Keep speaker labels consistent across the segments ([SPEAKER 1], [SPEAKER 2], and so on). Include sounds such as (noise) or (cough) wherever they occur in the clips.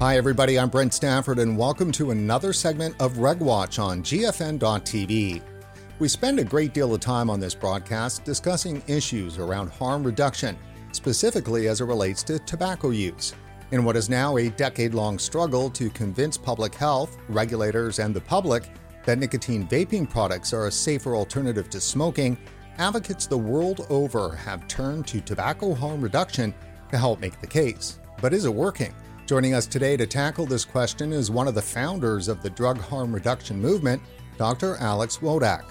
[SPEAKER 1] Hi, everybody. I'm Brent Stafford, and welcome to another segment of RegWatch on GFN.TV. We spend a great deal of time on this broadcast discussing issues around harm reduction, specifically as it relates to tobacco use. In what is now a decade long struggle to convince public health, regulators, and the public that nicotine vaping products are a safer alternative to smoking, advocates the world over have turned to tobacco harm reduction to help make the case. But is it working? Joining us today to tackle this question is one of the founders of the drug harm reduction movement, Dr. Alex Wodak.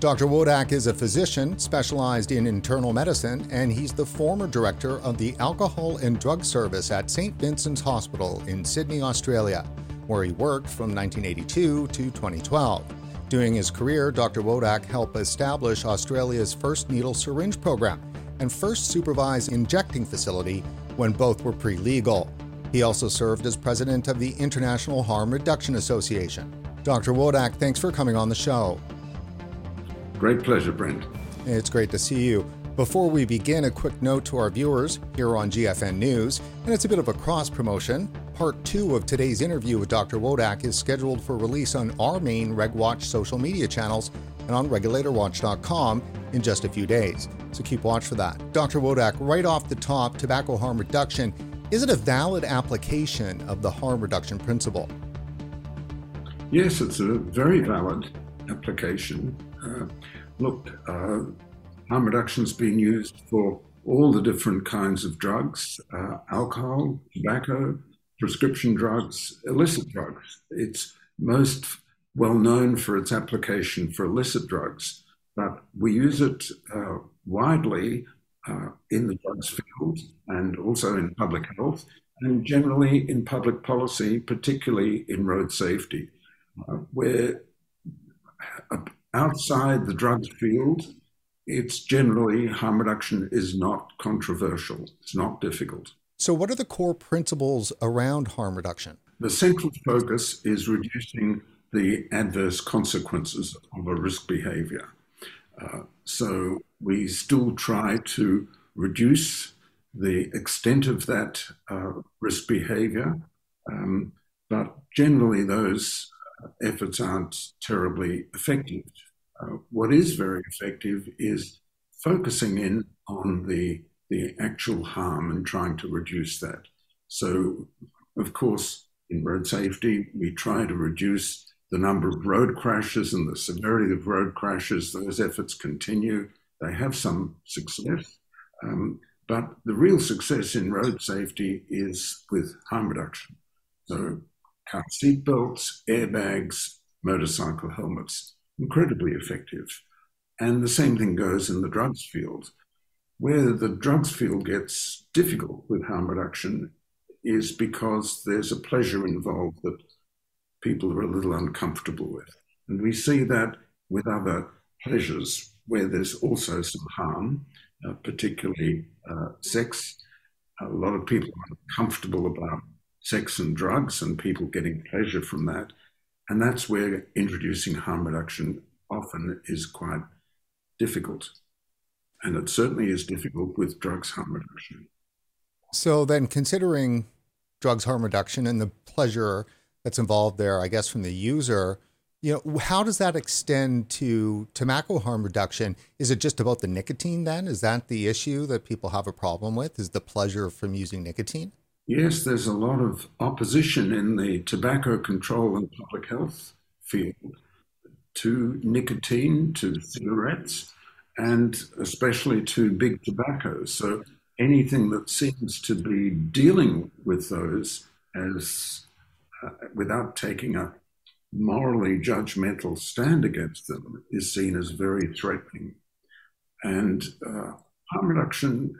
[SPEAKER 1] Dr. Wodak is a physician specialized in internal medicine, and he's the former director of the Alcohol and Drug Service at St. Vincent's Hospital in Sydney, Australia, where he worked from 1982 to 2012. During his career, Dr. Wodak helped establish Australia's first needle syringe program and first supervised injecting facility when both were pre legal. He also served as president of the International Harm Reduction Association. Dr. Wodak, thanks for coming on the show.
[SPEAKER 2] Great pleasure, Brent.
[SPEAKER 1] It's great to see you. Before we begin, a quick note to our viewers here on GFN News, and it's a bit of a cross promotion. Part two of today's interview with Dr. Wodak is scheduled for release on our main RegWatch social media channels and on regulatorwatch.com in just a few days. So keep watch for that. Dr. Wodak, right off the top, tobacco harm reduction is it a valid application of the harm reduction principle?
[SPEAKER 2] Yes, it's a very valid application. Uh, look, uh, harm reduction has been used for all the different kinds of drugs uh, alcohol, tobacco, prescription drugs, illicit drugs. It's most well known for its application for illicit drugs, but we use it uh, widely uh, in the drugs field and also in public health and generally in public policy, particularly in road safety, uh, where uh, outside the drugs field, it's generally harm reduction is not controversial. It's not difficult.
[SPEAKER 1] So, what are the core principles around harm reduction?
[SPEAKER 2] The central focus is reducing the adverse consequences of a risk behavior. Uh, so, we still try to reduce the extent of that uh, risk behavior, um, but generally those efforts aren't terribly effective. Uh, what is very effective is focusing in on the the actual harm and trying to reduce that. So, of course, in road safety, we try to reduce the number of road crashes and the severity of road crashes. Those efforts continue. They have some success. Um, but the real success in road safety is with harm reduction. So, car seat belts, airbags, motorcycle helmets, incredibly effective. And the same thing goes in the drugs field. Where the drugs field gets difficult with harm reduction is because there's a pleasure involved that people are a little uncomfortable with. And we see that with other pleasures where there's also some harm, uh, particularly uh, sex. A lot of people are uncomfortable about sex and drugs and people getting pleasure from that. And that's where introducing harm reduction often is quite difficult. And it certainly is difficult with drugs harm reduction.
[SPEAKER 1] So, then considering drugs harm reduction and the pleasure that's involved there, I guess, from the user, you know, how does that extend to tobacco harm reduction? Is it just about the nicotine then? Is that the issue that people have a problem with? Is the pleasure from using nicotine?
[SPEAKER 2] Yes, there's a lot of opposition in the tobacco control and public health field to nicotine, to cigarettes, and especially to big tobacco. So anything that seems to be dealing with those as uh, without taking a morally judgmental stand against them is seen as very threatening. And uh, harm reduction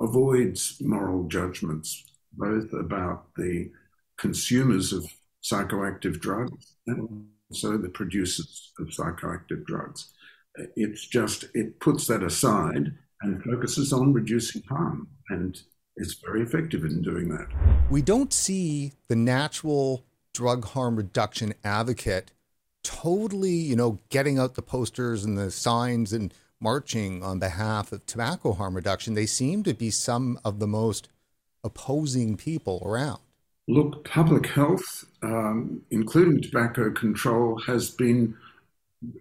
[SPEAKER 2] avoids moral judgments, both about the consumers of psychoactive drugs and also the producers of psychoactive drugs. It's just, it puts that aside and focuses on reducing harm. And it's very effective in doing that.
[SPEAKER 1] We don't see the natural drug harm reduction advocate totally, you know, getting out the posters and the signs and marching on behalf of tobacco harm reduction. They seem to be some of the most opposing people around.
[SPEAKER 2] Look, public health, um, including tobacco control, has been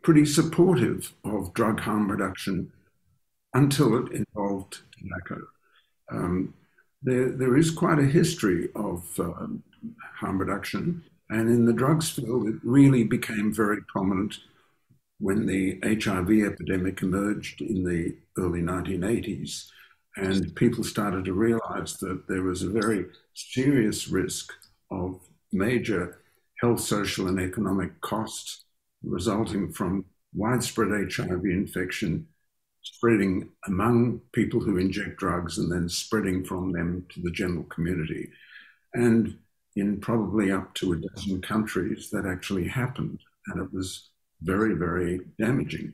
[SPEAKER 2] pretty supportive of drug harm reduction until it involved tobacco. There, there is quite a history of um, harm reduction, and in the drugs field, it really became very prominent when the HIV epidemic emerged in the early 1980s, and people started to realize that there was a very serious risk of major health, social, and economic costs resulting from widespread HIV infection spreading among people who inject drugs and then spreading from them to the general community. And in probably up to a dozen countries, that actually happened. And it was very, very damaging.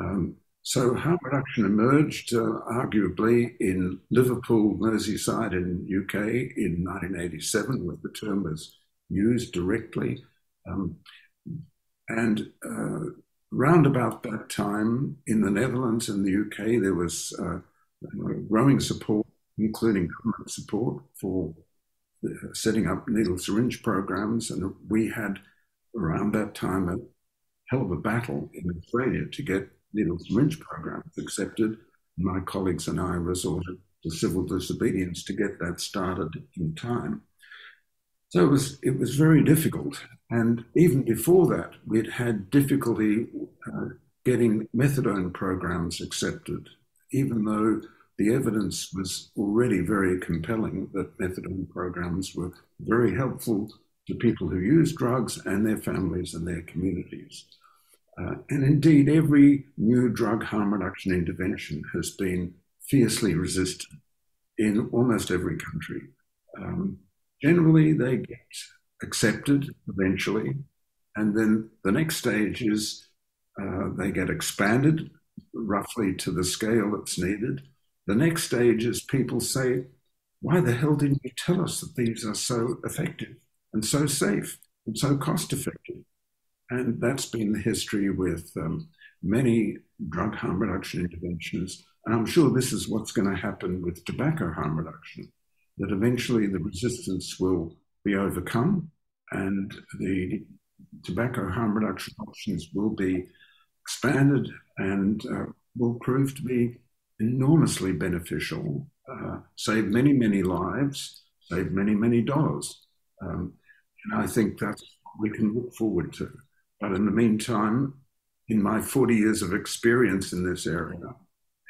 [SPEAKER 2] Um, so harm reduction emerged uh, arguably in Liverpool, Merseyside in UK in 1987, where the term was used directly. Um, and uh, round about that time in the Netherlands and the UK, there was uh, growing support, including government support for setting up needle syringe programs. And we had around that time a hell of a battle in Australia to get needle syringe programs accepted. My colleagues and I resorted to civil disobedience to get that started in time. So it was it was very difficult, and even before that, we'd had difficulty uh, getting methadone programs accepted, even though the evidence was already very compelling that methadone programs were very helpful to people who use drugs and their families and their communities. Uh, and indeed, every new drug harm reduction intervention has been fiercely resisted in almost every country. Um, generally, they get accepted eventually, and then the next stage is uh, they get expanded roughly to the scale that's needed. The next stage is people say, Why the hell didn't you tell us that these are so effective and so safe and so cost effective? And that's been the history with um, many drug harm reduction interventions. And I'm sure this is what's going to happen with tobacco harm reduction, that eventually the resistance will be overcome and the tobacco harm reduction options will be expanded and uh, will prove to be enormously beneficial, uh, save many, many lives, save many, many dollars. Um, and I think that's what we can look forward to. But in the meantime, in my 40 years of experience in this area,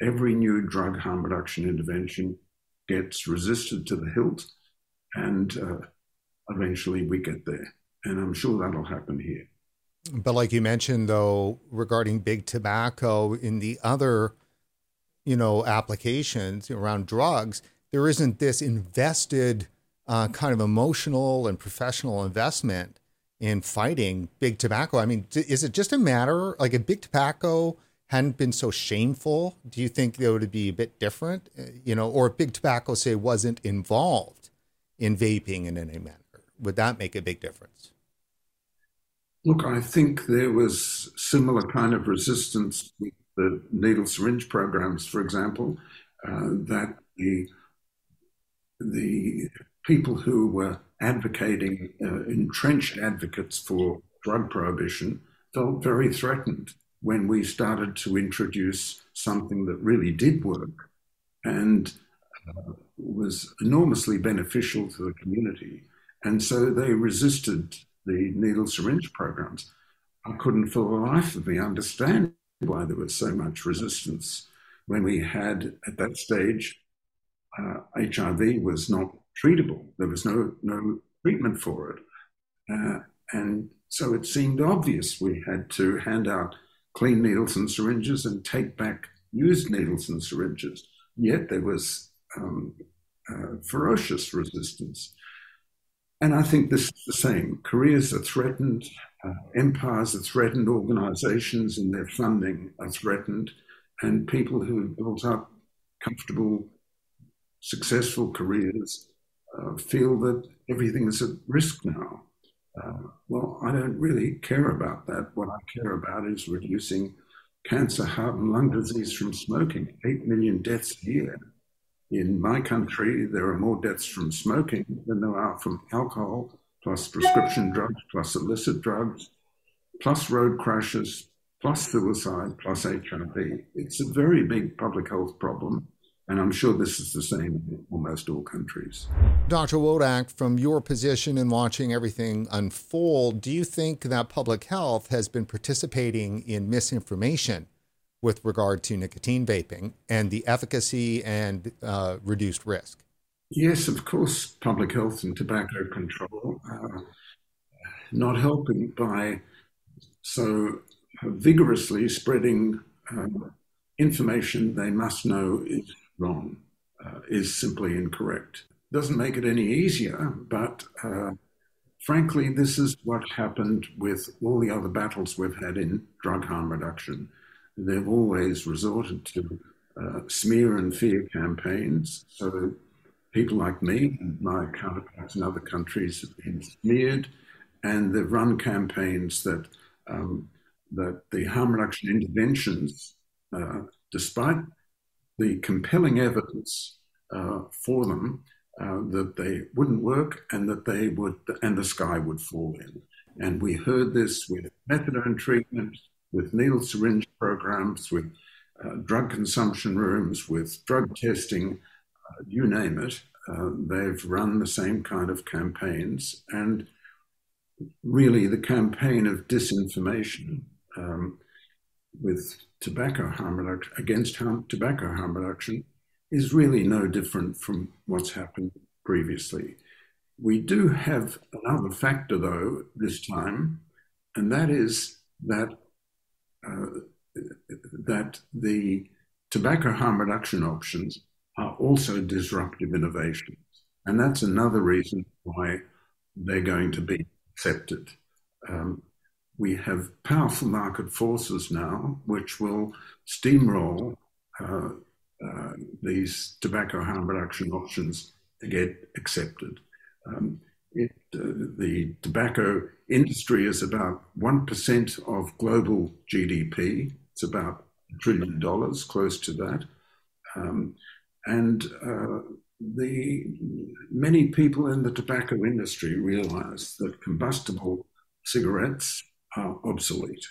[SPEAKER 2] every new drug harm reduction intervention gets resisted to the hilt, and uh, eventually we get there. And I'm sure that'll happen here.
[SPEAKER 1] But like you mentioned, though, regarding big tobacco in the other, you know, applications around drugs, there isn't this invested uh, kind of emotional and professional investment in fighting big tobacco. I mean, is it just a matter like a big tobacco hadn't been so shameful, do you think it would be a bit different? Uh, you know, or if big tobacco say wasn't involved in vaping in any manner, would that make a big difference?
[SPEAKER 2] Look, I think there was similar kind of resistance with the needle syringe programs, for example, uh, that the the people who were advocating, uh, entrenched advocates for drug prohibition, felt very threatened when we started to introduce something that really did work and uh, was enormously beneficial to the community. And so they resisted the needle syringe programs. I couldn't for the life of me understand why there was so much resistance when we had at that stage uh, HIV was not treatable. There was no, no treatment for it. Uh, and so it seemed obvious we had to hand out clean needles and syringes and take back used needles and syringes. Yet there was um, uh, ferocious resistance. And I think this is the same. Careers are threatened, uh, empires are threatened, organizations and their funding are threatened, and people who have built up comfortable, successful careers uh, feel that everything is at risk now. I don't really care about that. What I care about is reducing cancer, heart, and lung disease from smoking. Eight million deaths a year in my country, there are more deaths from smoking than there are from alcohol, plus prescription drugs, plus illicit drugs, plus road crashes, plus suicide, plus HIV. It's a very big public health problem. And I'm sure this is the same in almost all countries.
[SPEAKER 1] Dr. Wodak, from your position in watching everything unfold, do you think that public health has been participating in misinformation with regard to nicotine vaping and the efficacy and uh, reduced risk?
[SPEAKER 2] Yes, of course, public health and tobacco control are not helping by so vigorously spreading um, information they must know is wrong, uh, is simply incorrect. Doesn't make it any easier, but uh, frankly, this is what happened with all the other battles we've had in drug harm reduction. They've always resorted to uh, smear and fear campaigns. So people like me and my counterparts in other countries have been smeared, and they've run campaigns that um, that the harm reduction interventions, uh, despite the compelling evidence uh, for them uh, that they wouldn't work and that they would, and the sky would fall in. And we heard this with methadone treatment, with needle syringe programs, with uh, drug consumption rooms, with drug testing, uh, you name it. Uh, they've run the same kind of campaigns. And really, the campaign of disinformation um, with tobacco harm reduction, against harm, tobacco harm reduction is really no different from what's happened previously. We do have another factor, though, this time, and that is that uh, that the tobacco harm reduction options are also disruptive innovations, and that's another reason why they're going to be accepted. Um, we have powerful market forces now which will steamroll uh, uh, these tobacco harm reduction options to get accepted. Um, it, uh, the tobacco industry is about 1% of global GDP. It's about a trillion dollars, close to that. Um, and uh, the many people in the tobacco industry realize that combustible cigarettes are obsolete.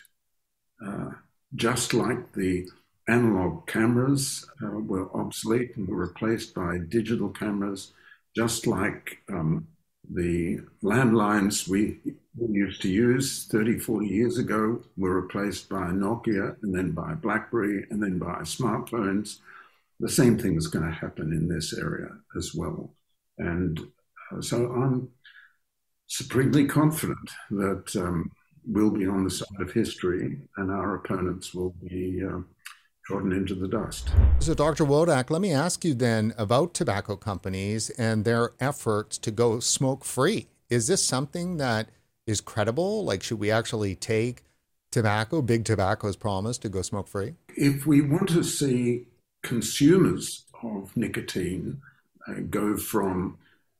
[SPEAKER 2] Uh, just like the analog cameras uh, were obsolete and were replaced by digital cameras, just like um, the landlines we used to use 30, 40 years ago were replaced by Nokia and then by BlackBerry and then by smartphones. The same thing is going to happen in this area as well. And uh, so I'm supremely confident that um, will be on the side of history and our opponents will be uh, trodden into the dust.
[SPEAKER 1] So, Dr. Wodak, let me ask you then about tobacco companies and their efforts to go smoke free. Is this something that is credible? Like, should we actually take tobacco, big tobacco's promise to go smoke free?
[SPEAKER 2] If we want to see consumers of nicotine uh, go from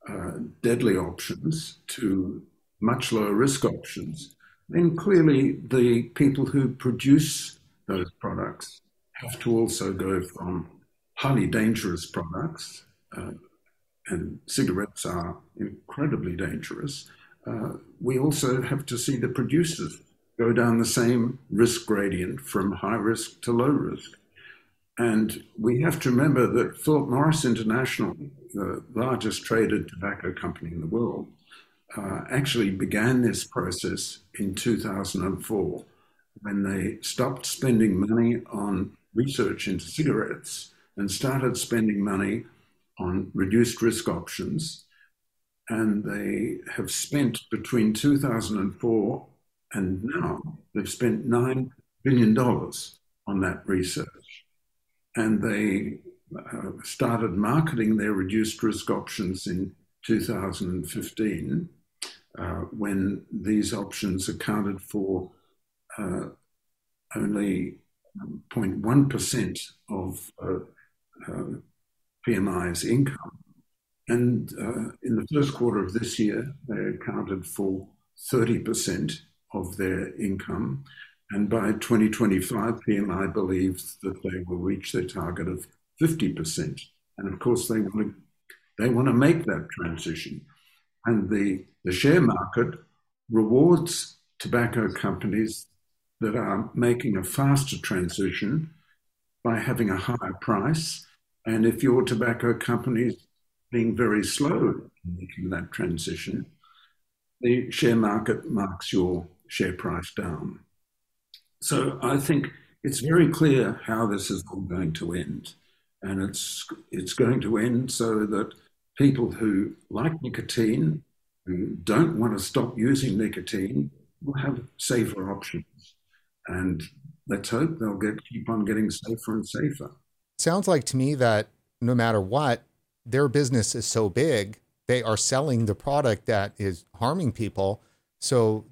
[SPEAKER 2] uh, deadly options to much lower risk options, then clearly the people who produce those products have to also go from highly dangerous products, uh, and cigarettes are incredibly dangerous. Uh, we also have to see the producers go down the same risk gradient from high risk to low risk. And we have to remember that Philip Morris International, the largest traded tobacco company in the world, uh, actually began this process in 2004 when they stopped spending money on research into cigarettes and started spending money on reduced risk options. And they have spent between 2004 and now, they've spent $9 billion on that research. And they uh, started marketing their reduced risk options in 2015 uh, when these options accounted for uh, only 0.1% of uh, uh PMI's income. And uh, in the first quarter of this year, they accounted for 30% of their income. And by 2025, PMI believes that they will reach their target of 50%. And of course, they want to, they want to make that transition. And the, the share market rewards tobacco companies that are making a faster transition by having a higher price. And if your tobacco company is being very slow in making that transition, the share market marks your share price down. So I think it's very clear how this is all going to end. And it's, it's going to end so that people who like nicotine, who don't want to stop using nicotine, will have safer options. And let's hope they'll get keep on getting safer and safer.
[SPEAKER 1] Sounds like to me that no matter what, their business is so big, they are selling the product that is harming people. So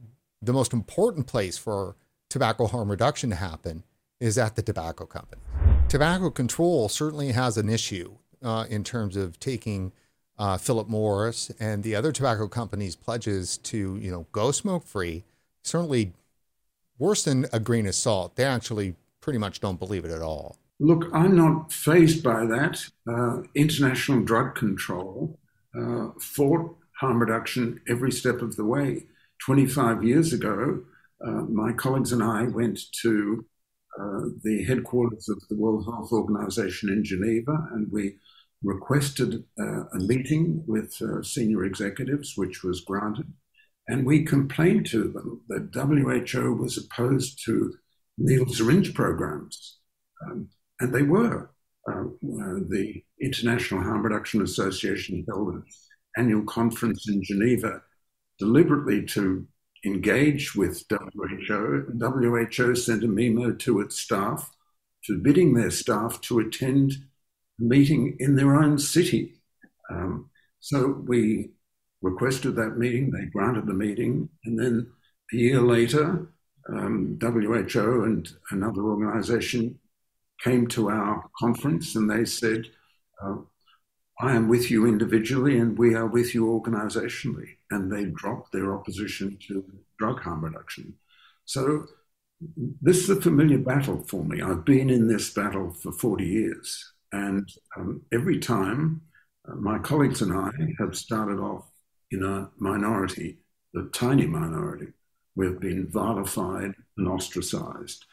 [SPEAKER 1] the most important place for tobacco harm reduction to happen is at the tobacco company. Tobacco control certainly has an issue uh, in terms of taking uh, Philip Morris and the other tobacco companies' pledges to, you know, go smoke free. Certainly worse than a grain of salt. They actually pretty much don't believe it at all.
[SPEAKER 2] Look, I'm not fazed by that. Uh, international drug control uh, fought harm reduction every step of the way. 25 years ago, uh, my colleagues and I went to uh, the headquarters of the World Health Organization in Geneva and we requested uh, a meeting with uh, senior executives, which was granted. And we complained to them that WHO was opposed to needle syringe programs. Um, and they were. Uh, uh, the International Harm Reduction Association held an annual conference in Geneva deliberately to engage with WHO. WHO sent a memo to its staff forbidding their staff to attend meeting in their own city. Um, so we requested that meeting, they granted the meeting, and then a year later, um, WHO and another organization came to our conference and they said, uh, I am with you individually and we are with you organizationally. And they dropped their opposition to drug harm reduction. So this is a familiar battle for me. I've been in this battle for 40 years. And um, every time uh, my colleagues and I have started off in a minority, a tiny minority. We've been vilified and ostracized.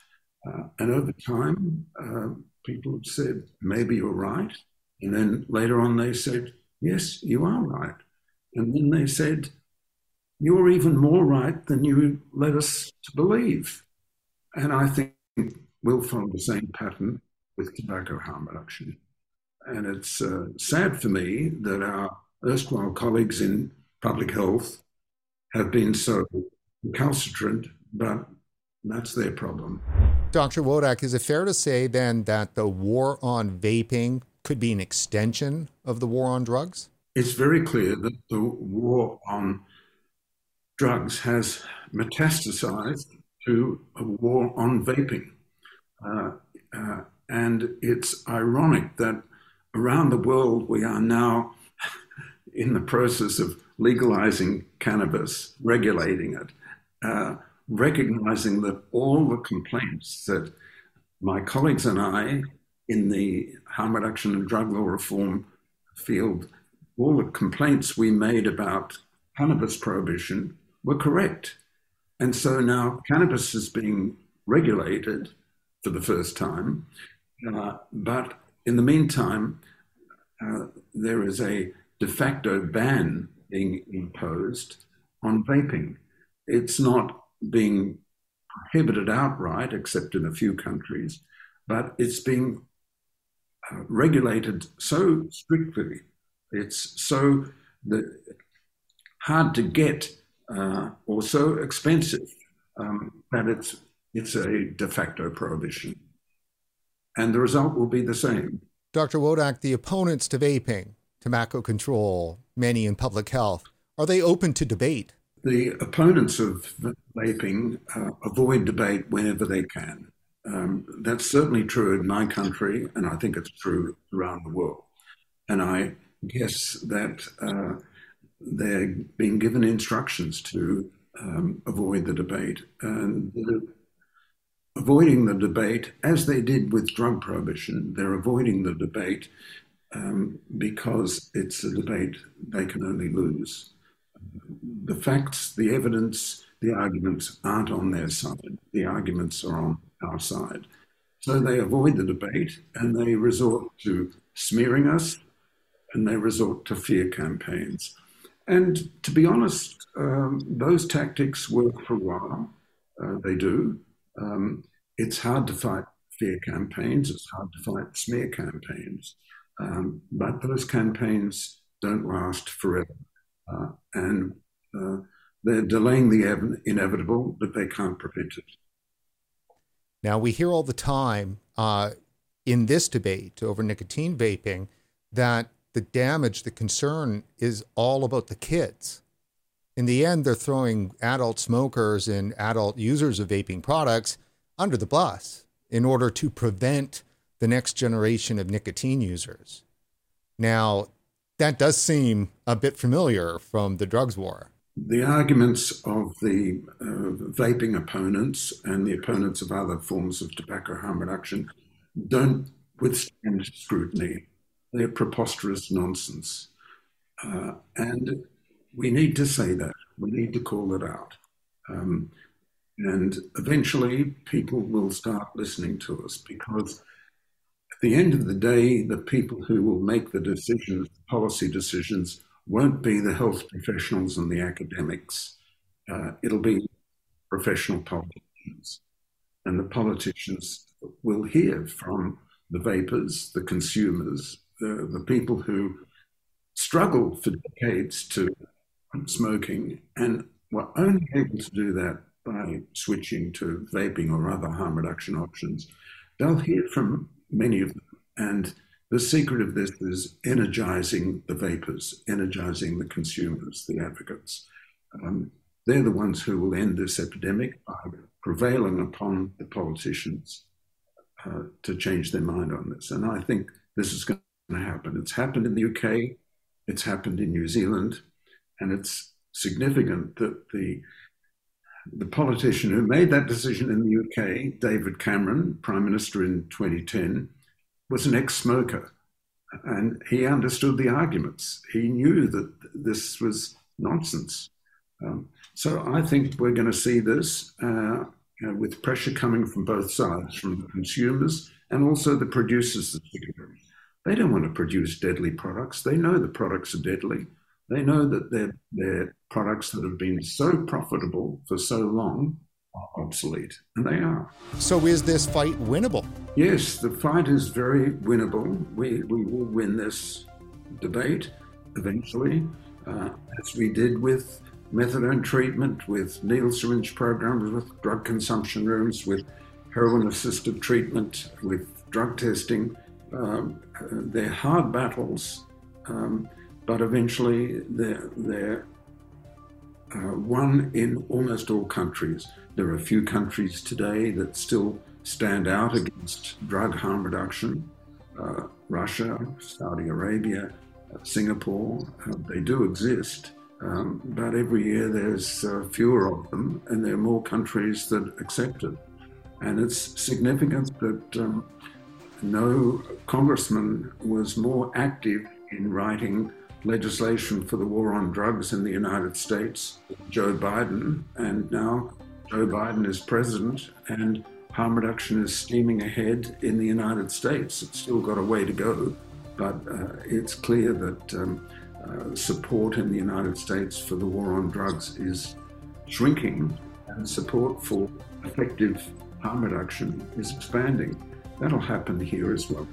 [SPEAKER 2] Uh, and over time, uh, people have said, maybe you're right. And then later on, they said, yes, you are right. And then they said, you're even more right than you led us to believe. And I think we'll follow the same pattern with tobacco harm reduction. And it's uh, sad for me that our erstwhile colleagues in public health have been so recalcitrant, but that's their problem.
[SPEAKER 1] Dr. Wodak, is it fair to say then that the war on vaping could be an extension of the war on drugs?
[SPEAKER 2] It's very clear that the war on drugs has metastasized to a war on vaping. Uh, uh, and it's ironic that around the world we are now (laughs) in the process of legalizing cannabis, regulating it, uh, recognizing that all the complaints that my colleagues and I in the harm reduction and drug law reform field, all the complaints we made about cannabis prohibition were correct. And so now cannabis is being regulated for the first time. Uh, but in the meantime, uh, there is a de facto ban being imposed on vaping. It's not being prohibited outright, except in a few countries, but it's being uh, regulated so strictly. It's so the, hard to get uh, or so expensive um, that it's it's a de facto prohibition, and the result will be the same.
[SPEAKER 1] Dr. Wodak, the opponents to vaping, tobacco control, many in public health, are they open to debate?
[SPEAKER 2] The opponents of vaping uh, avoid debate whenever they can. Um, that's certainly true in my country, and I think it's true around the world. And I guess that uh, they're being given instructions to um, avoid the debate. And the, avoiding the debate, as they did with drug prohibition, they're avoiding the debate um, because it's a debate they can only lose. The facts, the evidence, the arguments aren't on their side. The arguments are on our side. So they avoid the debate and they resort to smearing us and they resort to fear campaigns. And to be honest, um, those tactics work for a while. Uh, they do. Um, it's hard to fight fear campaigns, it's hard to fight smear campaigns. Um, but those campaigns don't last forever. Uh, and uh, they're delaying the inevitable, but they can't prevent it.
[SPEAKER 1] Now, we hear all the time uh, in this debate over nicotine vaping that the damage, the concern is all about the kids. In the end, they're throwing adult smokers and adult users of vaping products under the bus in order to prevent the next generation of nicotine users. Now, that does seem a bit familiar from the drugs war.
[SPEAKER 2] The arguments of the uh, vaping opponents and the opponents of other forms of tobacco harm reduction don't withstand scrutiny. They're preposterous nonsense. Uh, and we need to say that. We need to call it out. Um, and eventually people will start listening to us because at the end of the day, the people who will make the decisions, policy decisions, won't be the health professionals and the academics. Uh, it'll be professional politicians. And the politicians will hear from the vapers, the consumers, the, the people who struggled for decades to smoking and were only able to do that by switching to vaping or other harm reduction options. They'll hear from many of them. And the secret of this is energizing the vapers, energizing the consumers, the advocates. Um, they're the ones who will end this epidemic by prevailing upon the politicians uh, to change their mind on this. And I think this is going to happen. It's happened in the UK, it's happened in New Zealand, and it's significant that the the politician who made that decision in the UK, David Cameron, Prime Minister in 2010, was an ex smoker. And he understood the arguments. He knew that this was nonsense. Um, so I think we're going to see this uh, you know, with pressure coming from both sides, from the consumers and also the producers. They don't want to produce deadly products. They know the products are deadly. They know that they're, they're products that have been so profitable for so long are obsolete, and they are.
[SPEAKER 1] So, is this fight winnable?
[SPEAKER 2] Yes, the fight is very winnable. We, we will win this debate eventually, uh, as we did with methadone treatment, with needle syringe programs, with drug consumption rooms, with heroin assisted treatment, with drug testing. Um, uh, they're hard battles. Um, but eventually they're, they're uh, won in almost all countries. There are a few countries today that still stand out against drug harm reduction. Uh, Russia, Saudi Arabia, uh, Singapore, uh, they do exist. Um, but every year there's uh, fewer of them, and there are more countries that accept it. And it's significant that um, no congressman was more active in writing legislation for the war on drugs in the United States, Joe Biden, and now Joe Biden is president, and harm reduction is steaming ahead in the United States. It's still got a way to go, but uh, it's clear that um, uh, support in the United States for the war on drugs is shrinking, and support for effective harm reduction is expanding. That'll happen here as well.